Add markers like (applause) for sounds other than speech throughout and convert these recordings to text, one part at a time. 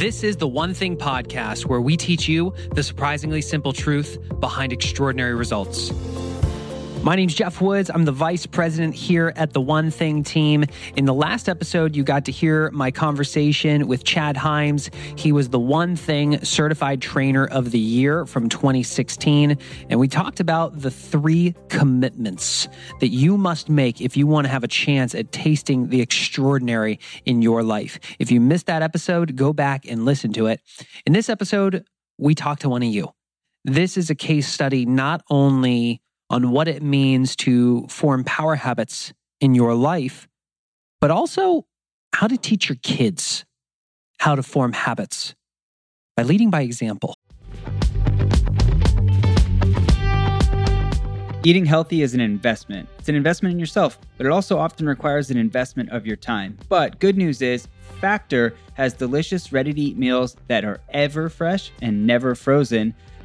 This is the One Thing podcast where we teach you the surprisingly simple truth behind extraordinary results. My name's Geoff Woods. I'm the vice president here at the One Thing team. In the last episode, you got to hear my conversation with Chad Himes. He was the One Thing certified trainer of the year from 2016. And we talked about the three commitments that you must make if you want to have a chance at tasting the extraordinary in your life. If you missed that episode, go back and listen to it. In this episode, we talk to one of you. This is a case study not only on what it means to form power habits in your life, but also how to teach your kids how to form habits by leading by example. Eating healthy is an investment. It's an investment in yourself, but it also often requires an investment of your time. But good news is, Factor has delicious, ready to eat meals that are ever fresh and never frozen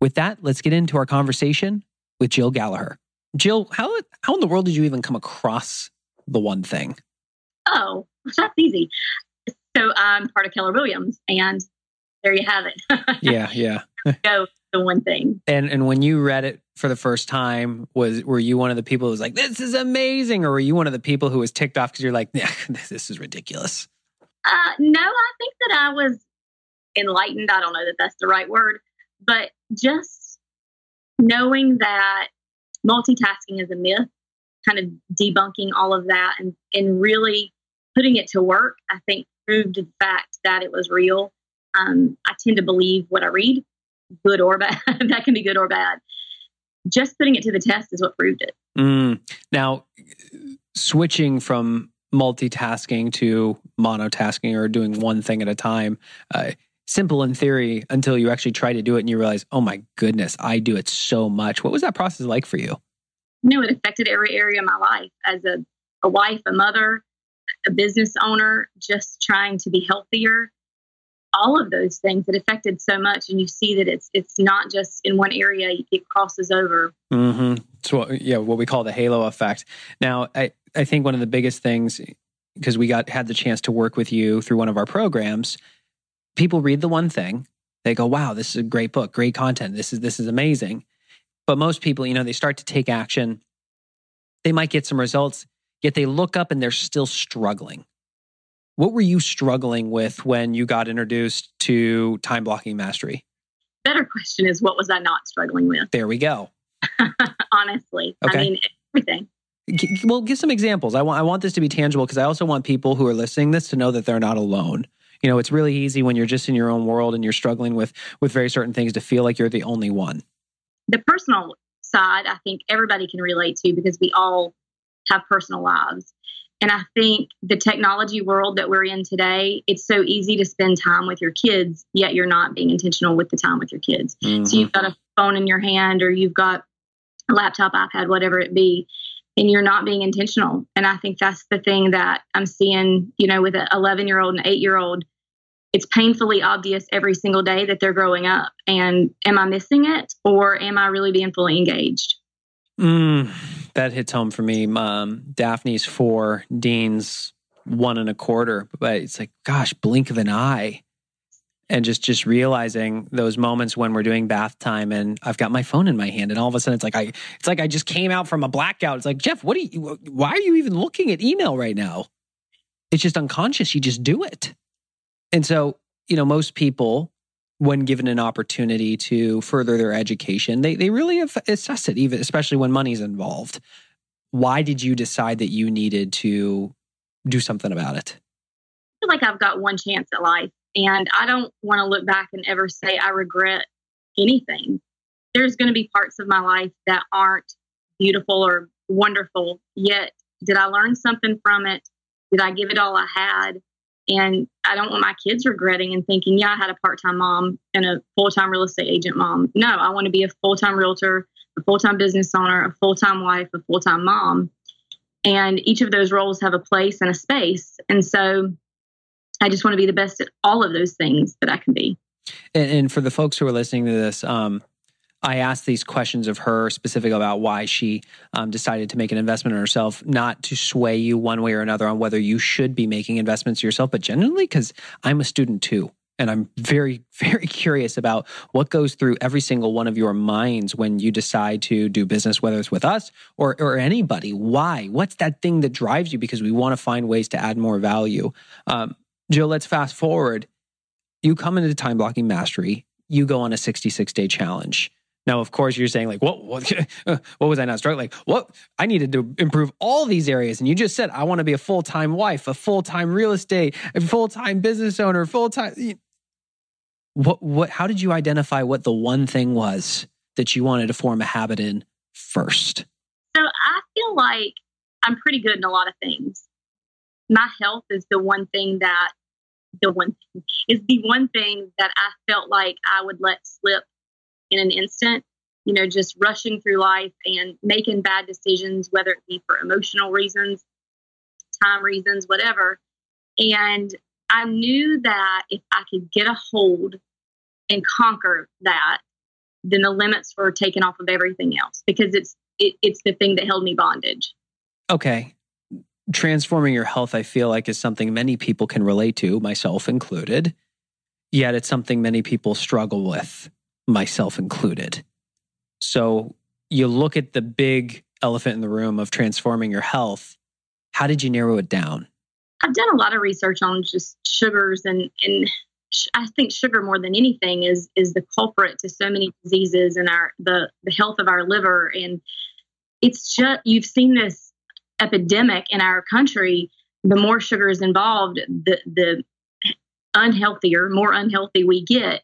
With that, let's get into our conversation with Jill Galliher. Jill, how, how in the world did you even come across the one thing? Oh, (laughs) that's easy. So I'm part of Keller Williams, and there you have it. (laughs) yeah, yeah. (laughs) Go the one thing. And and when you read it for the first time, was were you one of the people who was like, "This is amazing," or were you one of the people who was ticked off because you're like, yeah, "This is ridiculous"? Uh, no, I think that I was enlightened. I don't know that that's the right word, but just knowing that multitasking is a myth, kind of debunking all of that and, and really putting it to work, I think proved the fact that it was real. Um, I tend to believe what I read, good or (laughs) bad. that can be good or bad. Just putting it to the test is what proved it. Mm. Now, switching from multitasking to monotasking or doing one thing at a time, uh, simple in theory until you actually try to do it and you realize, oh my goodness, I do it so much. What was that process like for you? You know, it affected every area of my life as a, a wife, a mother, a business owner, just trying to be healthier. All of those things it affected so much, and you see that it's it's not just in one area; it crosses over. Mm-hmm. So, yeah, what we call the halo effect. Now, I I think one of the biggest things because we got had the chance to work with you through one of our programs people read the one thing, they go, wow, this is a great book, great content. This is this is amazing. But most people, you know, they start to take action. They might get some results, yet they look up and they're still struggling. What were you struggling with when you got introduced to time blocking mastery? Better question is what was I not struggling with? There we go. (laughs) Honestly, okay. I mean everything. Well, give some examples. I want I want this to be tangible because I also want people who are listening this to know that they're not alone you know it's really easy when you're just in your own world and you're struggling with with very certain things to feel like you're the only one. The personal side i think everybody can relate to because we all have personal lives. And i think the technology world that we're in today it's so easy to spend time with your kids yet you're not being intentional with the time with your kids. Mm-hmm. so you've got a phone in your hand or you've got a laptop ipad whatever it be and you're not being intentional. And I think that's the thing that I'm seeing, you know, with an 11 year old and 8 year old. It's painfully obvious every single day that they're growing up. And am I missing it or am I really being fully engaged? Mm, that hits home for me. Um, Daphne's four, Dean's one and a quarter. But it's like, gosh, blink of an eye and just just realizing those moments when we're doing bath time and I've got my phone in my hand and all of a sudden it's like I it's like I just came out from a blackout. It's like Geoff, what are you? Why are you even looking at email right now? It's just unconscious. You just do it, and so you know most people. When given an opportunity to further their education, they they really assess it, even especially when money's involved. why did you decide that you needed to do something about it? I feel like I've got one chance at life, and I don't want to look back and ever say I regret anything. There's going to be parts of my life that aren't beautiful or wonderful, yet, did I learn something from it? Did I give it all I had? And I don't want my kids regretting and thinking, yeah, I had a part time mom and a full time real estate agent mom. No, I want to be a full time realtor, a full time business owner, a full time wife, a full time mom. And each of those roles have a place and a space. And so I just want to be the best at all of those things that I can be. And, and for the folks who are listening to this, um, I asked these questions of her specific about why she um, decided to make an investment in herself, not to sway you one way or another on whether you should be making investments yourself, but genuinely because I'm a student too. And I'm very, (laughs) very curious about what goes through every single one of your minds when you decide to do business, whether it's with us or, or anybody. Why? What's that thing that drives you? Because we want to find ways to add more value. Um, Jill, let's fast forward. You come into time blocking mastery, you go on a 66 day challenge. Now, of course, you're saying like, what, what, (laughs) what was I not struggling? Like, what? I needed to improve all these areas. And you just said, I want to be a full time wife, a full time real estate, a full time business owner, full time. What, what, how did you identify what the one thing was that you wanted to form a habit in first? So I feel like I'm pretty good in a lot of things. My health is the one thing that, the one is the one thing that I felt like I would let slip in an instant, you know, just rushing through life and making bad decisions, whether it be for emotional reasons, time reasons, whatever. And I knew that if I could get a hold and conquer that, then the limits were taken off of everything else because it's it, it's the thing that held me bondage. Okay. Transforming your health, I feel like, is something many people can relate to, myself included. Yet it's something many people struggle with myself included. So you look at the big elephant in the room of transforming your health. How did you narrow it down? I've done a lot of research on just sugars and and I think sugar more than anything is is the culprit to so many diseases and our the the health of our liver and it's just you've seen this epidemic in our country the more sugar is involved the the unhealthier more unhealthy we get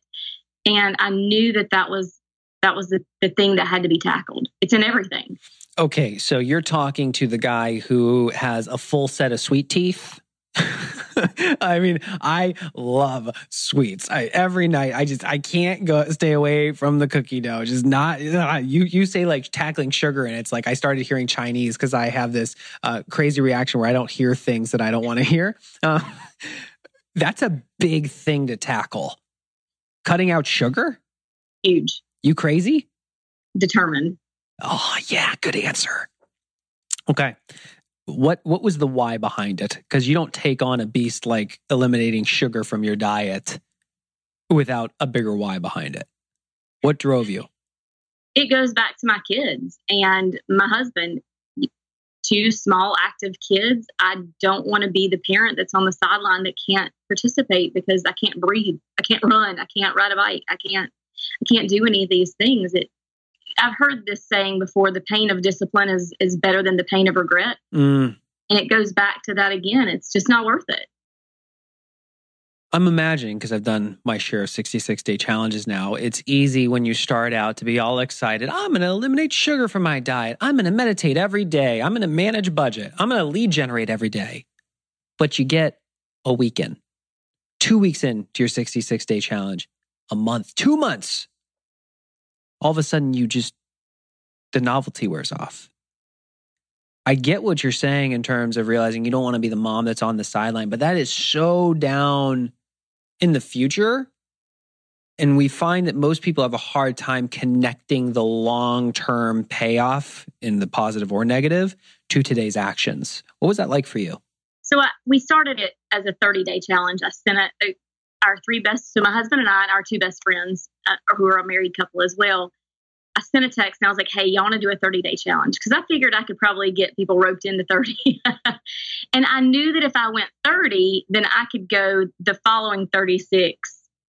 and I knew that that was that was the, the thing that had to be tackled. It's in everything. Okay, so you're talking to the guy who has a full set of sweet teeth. (laughs) (laughs) I mean, I love sweets. I, every night, I just I can't go stay away from the cookie dough. Just not you. You say like tackling sugar, and it's like I started hearing Chinese because I have this uh, crazy reaction where I don't hear things that I don't want to hear. Uh, (laughs) that's a big thing to tackle cutting out sugar? Huge. You crazy? Determined. Oh, yeah, good answer. Okay. What what was the why behind it? Cuz you don't take on a beast like eliminating sugar from your diet without a bigger why behind it. What drove you? It goes back to my kids and my husband two small active kids, I don't want to be the parent that's on the sideline that can't participate because I can't breathe. I can't run. I can't ride a bike. I can't I can't do any of these things. It I've heard this saying before, the pain of discipline is is better than the pain of regret. Mm. And it goes back to that again. It's just not worth it. I'm imagining because I've done my share of 66 day challenges now. It's easy when you start out to be all excited. I'm going to eliminate sugar from my diet. I'm going to meditate every day. I'm going to manage budget. I'm going to lead generate every day. But you get a weekend, two weeks into your 66 day challenge, a month, two months. All of a sudden, you just, the novelty wears off. I get what you're saying in terms of realizing you don't want to be the mom that's on the sideline, but that is so down in the future. And we find that most people have a hard time connecting the long term payoff in the positive or negative to today's actions. What was that like for you? So uh, we started it as a 30 day challenge. I sent it, uh, our three best, so my husband and I and our two best friends, uh, who are a married couple as well, I sent a text and I was like, hey, y'all want to do a 30 day challenge? Because I figured I could probably get people roped into 30. (laughs) and I knew that if I went 30, then I could go the following 36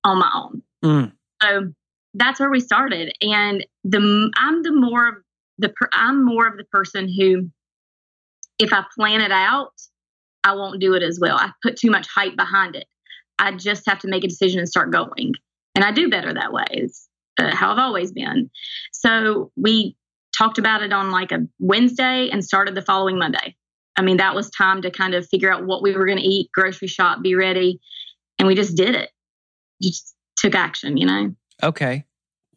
on my own. Mm. So that's where we started. And the I'm the more of the I'm more of the person who if I plan it out, I won't do it as well. I put too much hype behind it. I just have to make a decision and start going. And I do better that way. It's uh, how I've always been. So we talked about it on like a Wednesday and started the following Monday. I mean, that was time to kind of figure out what we were going to eat, grocery shop, be ready. And we just did it. Just took action, you know? Okay.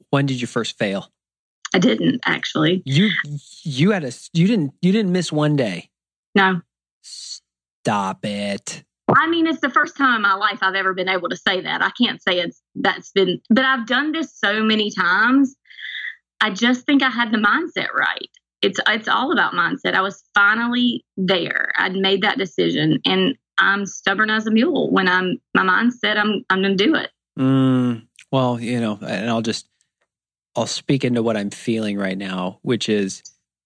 When did you first fail? I didn't actually. You you had a you didn't you didn't miss one day. No. Stop it. I mean, it's the first time in my life I've ever been able to say that. I can't say it's that's been, but I've done this so many times. I just think I had the mindset right. It's it's all about mindset. I was finally there. I'd made that decision, and I'm stubborn as a mule. When I'm my mindset, I'm I'm to do it. Mm, well, you know, and I'll just I'll speak into what I'm feeling right now, which is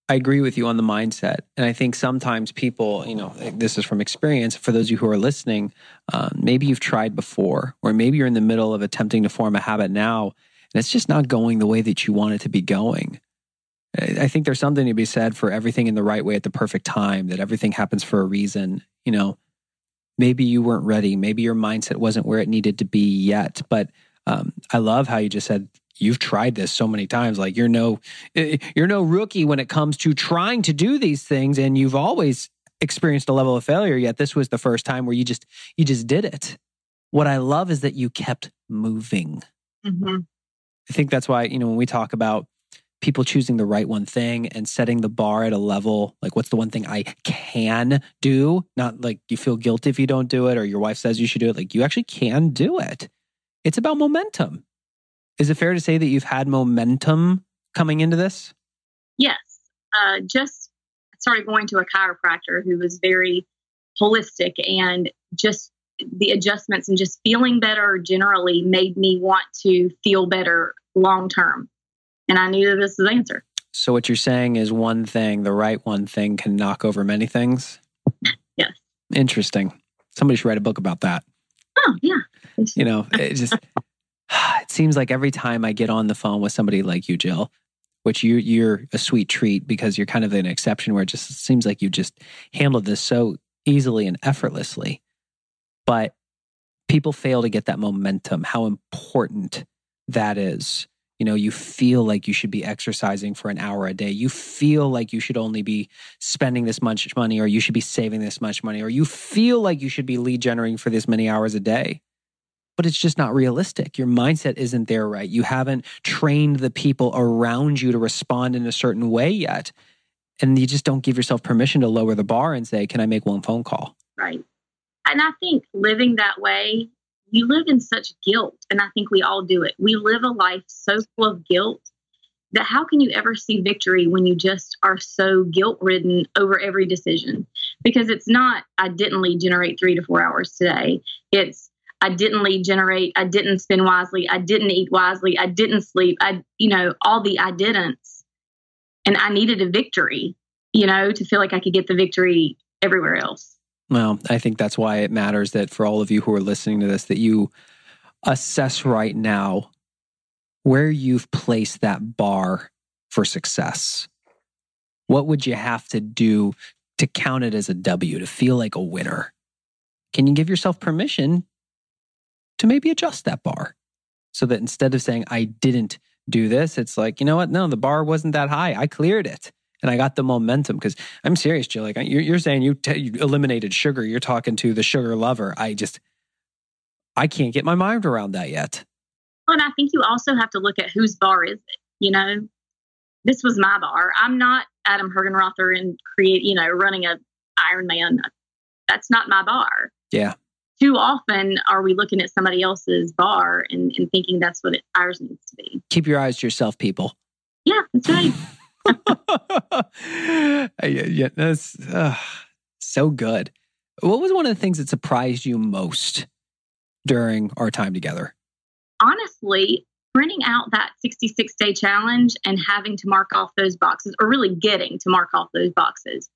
I agree with you on the mindset. And I think sometimes people, you know, this is from experience. For those of you who are listening, um, maybe you've tried before, or maybe you're in the middle of attempting to form a habit now, and it's just not going the way that you want it to be going. I think there's something to be said for everything in the right way at the perfect time, that everything happens for a reason. You know, maybe you weren't ready. Maybe your mindset wasn't where it needed to be yet. But um, I love how you just said you've tried this so many times like you're no eh, you're no rookie when it comes to trying to do these things and you've always experienced a level of failure yet this was the first time where you just you just did it. What i love is that you kept moving. Mm-hmm. i think that's why you know when we talk about people choosing the right one thing and setting the bar at a level like what's the one thing i can do? Not like you feel guilty if you don't do it or your wife says you should do it. Like you actually can do it. It's about momentum is it fair to say that you've had momentum coming into this? Yes. Uh, just started going to a chiropractor who was very holistic and just the adjustments and just feeling better generally made me want to feel better long term. And I knew that this was the answer. So, what you're saying is one thing, the right one thing, can knock over many things? (laughs) Yes. Interesting. Somebody should write a book about that. Oh, yeah. You know, it just (sighs) it seems like every time I get on the phone with somebody like you, Jill, which you you're a sweet treat because you're kind of an exception where it just seems like you just handled this so easily and effortlessly. But people fail to get that momentum, how important that is. You know, you feel like you should be exercising for an hour a day. You feel like you should only be spending this much money, or you should be saving this much money, or you feel like you should be lead generating for this many hours a day but it's just not realistic. Your mindset isn't there right. You haven't trained the people around you to respond in a certain way yet. And you just don't give yourself permission to lower the bar and say, Can I make one phone call? Right. And I think living that way, you live in such guilt. And I think we all do it. We live a life so full of guilt that how can you ever see victory when you just are so guilt ridden over every decision? Because it's not, I didn't generate three to four hours today. It's, I didn't lead generate. I didn't spend wisely. I didn't eat wisely. I didn't sleep. I, you know, all the I didn'ts. And I needed a victory, you know, to feel like I could get the victory everywhere else. Well, I think that's why it matters that for all of you who are listening to this, that you assess right now where you've placed that bar for success. What would you have to do to count it as a W, to feel like a winner? Can you give yourself permission to maybe adjust that bar so that instead of saying, I didn't do this, it's like, you know what? No, the bar wasn't that high. I cleared it and I got the momentum because I'm serious, Jill. Like you're, you're saying you, t- you eliminated sugar. You're talking to the sugar lover. I just, I can't get my mind around that yet. Well, and I think you also have to look at whose bar is it. You know, this was my bar. I'm not Adam Hergenrother and create, you know, running a Ironman. That's not my bar. Yeah too often are we looking at somebody else's bar and, and thinking that's what it, ours needs to be. Keep your eyes to yourself, people. Yeah, that's right. (laughs) (laughs) yeah, yeah, that's uh, so good. What was one of the things that surprised you most during our time together? Honestly, printing out that 66 day challenge and having to mark off those boxes, or really getting to mark off those boxes,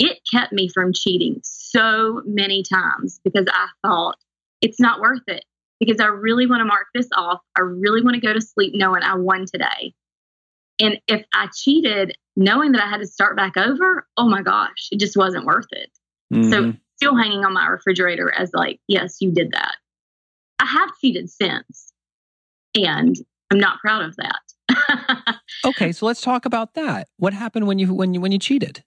it kept me from cheating so many times because I thought it's not worth it because I really want to mark this off. I really want to go to sleep knowing I won today. And if I cheated, knowing that I had to start back over, oh my gosh, it just wasn't worth it. Mhm. So still hanging on my refrigerator as like, yes, you did that. I have cheated since, and I'm not proud of that. (laughs) okay, so let's talk about that. What happened when you when you when you cheated?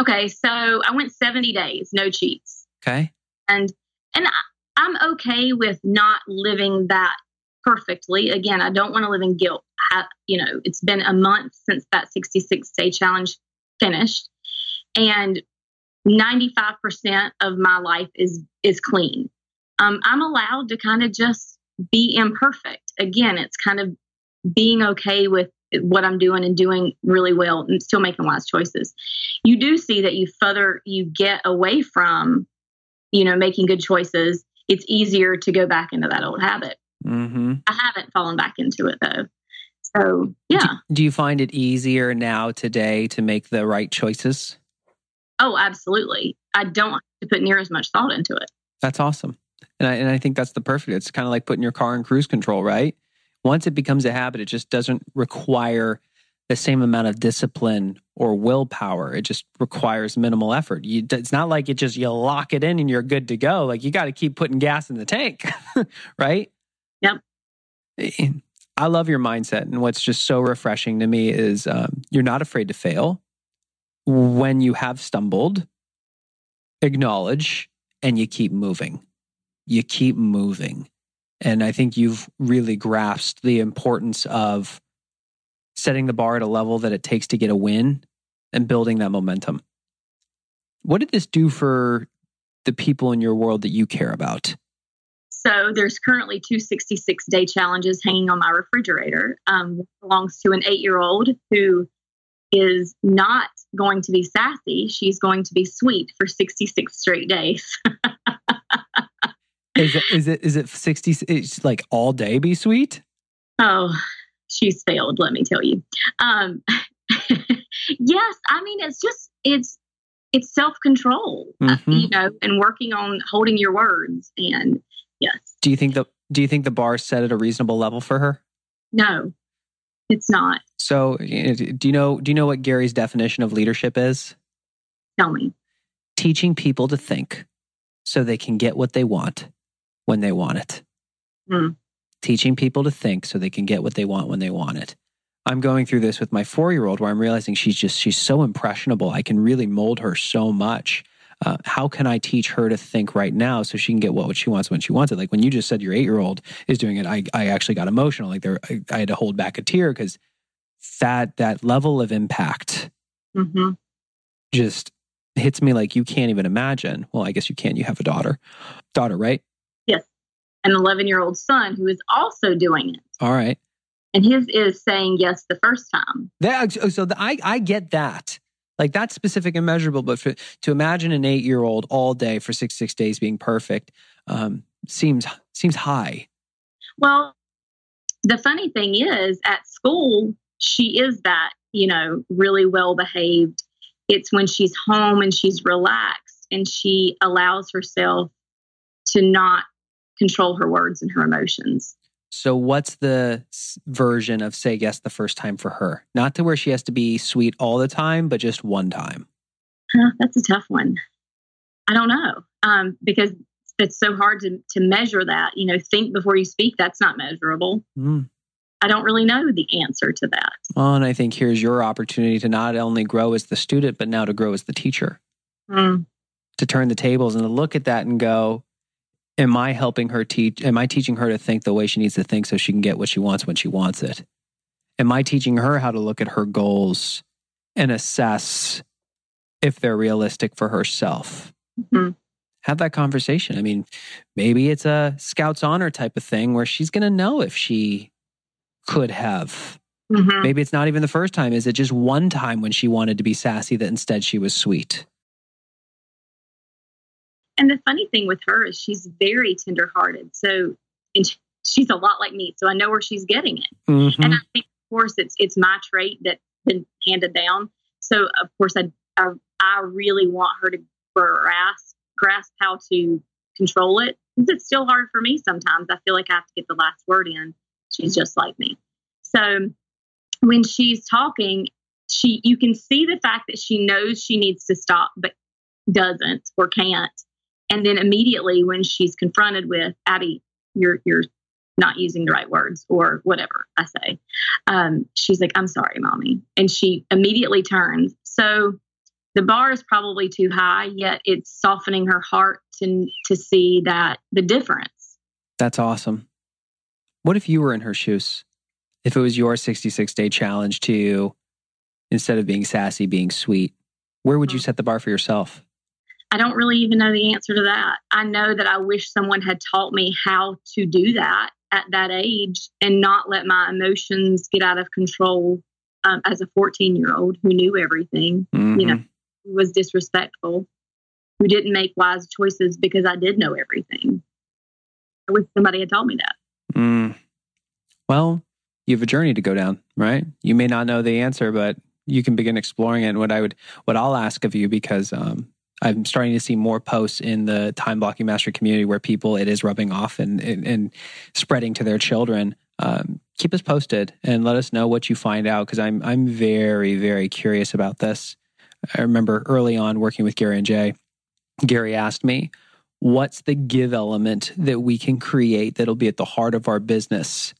Okay, so I went 70 days, no cheats. Okay. and and I, I'm okay with not living that perfectly. Again, I don't want to live in guilt. I, you know, it's been a month since that 66 day challenge finished, and 95% of my life is is clean. Um, I'm allowed to kind of just be imperfect. Again, it's kind of being okay with what I'm doing and doing really well and still making wise choices. You do see that you further you get away from you know, making good choices, it's easier to go back into that old habit. Mm-hmm. I haven't fallen back into it though. So, yeah. Do you find it easier now today to make the right choices? Oh, absolutely. I don't have to put near as much thought into it. That's awesome. And I, and I think that's the perfect. It's kind of like putting your car in cruise control, right? Once it becomes a habit, it just doesn't require the same amount of discipline or willpower. It just requires minimal effort. You, it's not like it just you lock it in and you're good to go. Like you got to keep putting gas in the tank, (laughs) right? Yep. I love your mindset, and what's just so refreshing to me is um, you're not afraid to fail. When you have stumbled, acknowledge and you keep moving. You keep moving. And I think you've really grasped the importance of setting the bar at a level that it takes to get a win and building that momentum. What did this do for the people in your world that you care about? So there's currently two 66 day challenges hanging on my refrigerator. Um, belongs to an eight year old who is not going to be sassy. She's going to be sweet for 66 straight days. (laughs) Is it is it is it 60 it's like all day be sweet? oh, she's failed, let me tell you. Um, (laughs) yes, I mean, it's just, it's, it's self control, Mhm. you know, and working on holding your words. And yes, Do you think the do you think the bar is set at a reasonable level for her? no, it's not. So, eh, do you know do you know what Gary's definition of leadership is? Tell me. Teaching people to think so they can get what they want when they want it. Hmm. Teaching people to think so they can get what they want when they want it. I'm going through this with my 4-year-old where I'm realizing she's just she's so impressionable. I can really mold her so much. Uh, how can I teach her to think right now so she can get what, what she wants when she wants it? Like when you just said your eight year old is doing it, I, I actually got emotional. Like there, I, I had to hold back a tear because that that level of impact hmm just hits me like you can't even imagine. Well, I guess you can. You have a daughter, daughter, right? An 11 year old son who is also doing it. All right. And his is saying yes the first time. That, so the, I I get that. Like that's specific and measurable, but for, to imagine an eight year old all day for six six days being perfect um, seems seems high. Well, the funny thing is, at school, she is that, you know, really well behaved. It's when she's home and she's relaxed and she allows herself to not control her words and her emotions. So what's the version of say yes the first time for her? Not to where she has to be sweet all the time, but just one time. Huh, that's a tough one. I don't know um, because it's so hard to, to measure that. You know, think before you speak, that's not measurable. Mm. I don't really know the answer to that. Well, and I think here's your opportunity to not only grow as the student, but now to grow as the teacher. Mm, to turn the tables and to look at that and go, Am I helping her teach? Am I teaching her to think the way she needs to think so she can get what she wants when she wants it? Am I teaching her how to look at her goals and assess if they're realistic for herself? Mhm. Have that conversation. I mean, maybe it's a Scouts honor type of thing where she's going to know if she could have. mhm. Maybe it's not even the first time. Is it just one time when she wanted to be sassy that instead she was sweet? And the funny thing with her is she's very tenderhearted. So, and sh- she's a lot like me. So I know where she's getting it. Mhm. And I think, of course, it's it's my trait that's been handed down. So of course, I I, I really want her to grasp grasp how to control it. It's still hard for me sometimes. I feel like I have to get the last word in. She's just like me. So when she's talking, she you can see the fact that she knows she needs to stop, but doesn't or can't. And then immediately when she's confronted with Abby, you're you're not using the right words or whatever I say, um, she's like, "I'm sorry, mommy," and she immediately turns. So the bar is probably too high, yet it's softening her heart to to see that the difference. That's awesome. What if you were in her shoes? If it was your 66 day challenge to instead of being sassy, being sweet, where would you mm. set the bar for yourself? I don't really even know the answer to that. I know that I wish someone had taught me how to do that at that age and not let my emotions get out of control um, as a 14 year old who knew everything, mm-hmm. you know, who was disrespectful, who didn't make wise choices because I did know everything. I wish somebody had taught me that. Mm. Well, you have a journey to go down, right? You may not know the answer, but you can begin exploring it. And what I would, what I'll ask of you, because um, I'm starting to see more posts in the time blocking mastery community where people it is rubbing off and and, and spreading to their children. Um, keep us posted and let us know what you find out because I'm I'm very very curious about this. I remember early on working with Gary and Jay, Gary asked me, "What's the give element that we can create that'll be at the heart of our business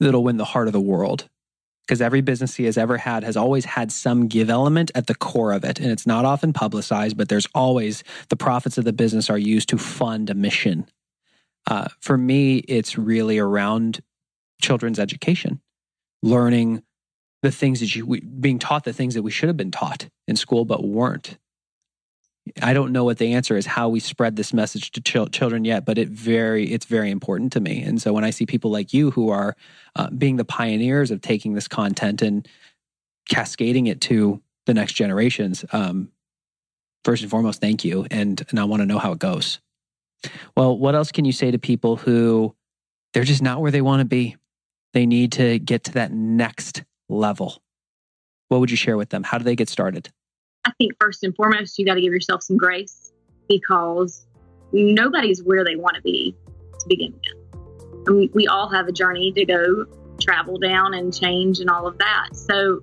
that'll win the heart of the world?" Because every business he has ever had has always had some give element at the core of it. And it's not often publicized, but there's always the profits of the business are used to fund a mission. Uh, for me, it's really around children's education, learning the things that you, being taught the things that we should have been taught in school but weren't. I don't know what the answer is how we spread this message to ch- children yet, but it very it's very important to me. And so when I see people like you who are uh, being the pioneers of taking this content and cascading it to the next generations, um, first and foremost, thank you, and and I want to know how it goes. Well, what else can you say to people who they're just not where they want to be? They need to get to that next level. What would you share with them? How do they get started? I think first and foremost, you got to give yourself some grace because nobody's where they want to be to begin with. I mean, we all have a journey to go travel down and change and all of that. So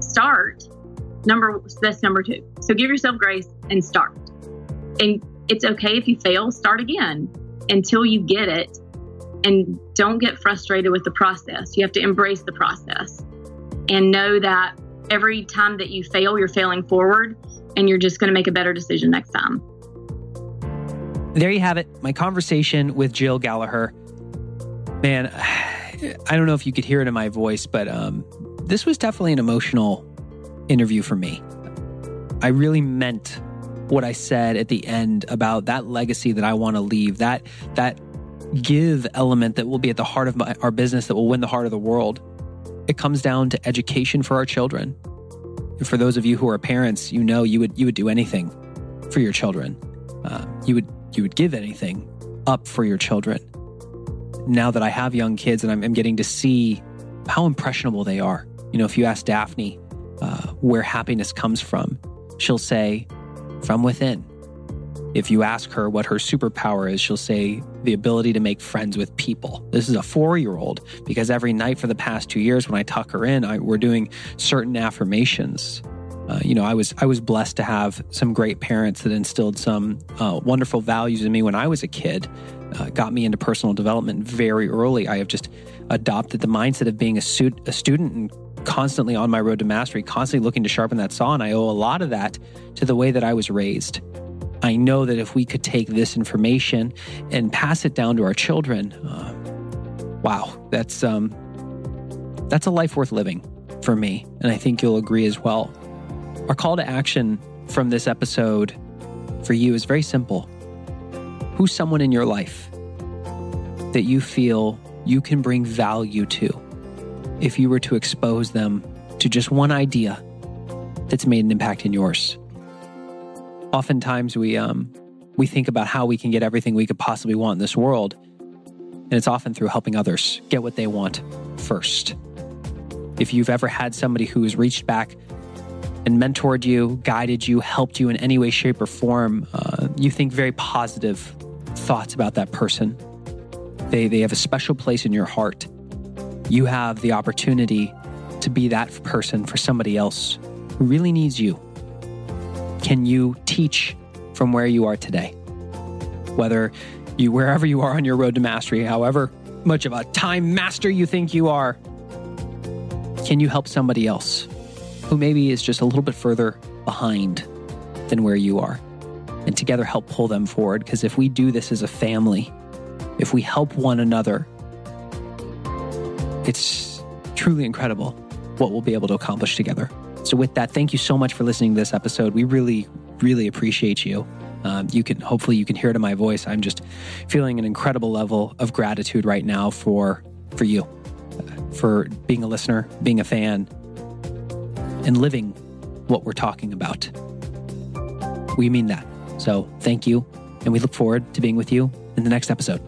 start number that's number two. So give yourself grace and start. And it's okay if you fail, start again until you get it. And don't get frustrated with the process. You have to embrace the process and know that every time that you fail, you're failing forward and you're just going to make a better decision next time. There you have it. My conversation with Jill Galliher. Man, (sighs) I don't know if you could hear it in my voice, but um, this was definitely an emotional interview for me. I really meant what I said at the end about that legacy that I want to leave, that that give element that will be at the heart of my, our business that will win the heart of the world. It comes down to education for our children. And for those of you who are parents, you know you would you would do anything for your children. Uh, you would you would give anything up for your children. Now that I have young kids and I'm, I'm getting to see how impressionable they are. You know, if you ask Daphne uh, where happiness comes from, she'll say, from within. If you ask her what her superpower is, she'll say the ability to make friends with people. This is a four year old because every night for the past two years, when I tuck her in, I, we're doing certain affirmations. Uh, you know, I was I was blessed to have some great parents that instilled some uh, wonderful values in me when I was a kid. Uh, got me into personal development very early. I have just adopted the mindset of being a, a student and constantly on my road to mastery, constantly looking to sharpen that saw. And I owe a lot of that to the way that I was raised. I know that if we could take this information and pass it down to our children, uh, wow, that's um, that's a life worth living for me, and I think you'll agree as well. Our call to action from this episode for you is very simple. Who's someone in your life that you feel you can bring value to if you were to expose them to just one idea that's made an impact in yours? Oftentimes we um, we think about how we can get everything we could possibly want in this world, and it's often through helping others get what they want first. If you've ever had somebody who has reached back and mentored you, guided you, helped you in any way, shape, or form, uh, you think very positive thoughts about that person. They, they have a special place in your heart. You have the opportunity to be that person for somebody else who really needs you? Can you teach from where you are today? Whether you, wherever you are on your road to mastery, however much of a time master you think you are, can you help somebody else who maybe is just a little bit further behind than where you are? And together help pull them forward. Because if we do this as a family, if we help one another, it's truly incredible what we'll be able to accomplish together. So, with that, thank you so much for listening to this episode. We really, really appreciate you. Um, you can hopefully you can hear it in my voice. I'm just feeling an incredible level of gratitude right now for for you, for being a listener, being a fan, and living what we're talking about. We mean that. So, thank you, and we look forward to being with you in the next episode.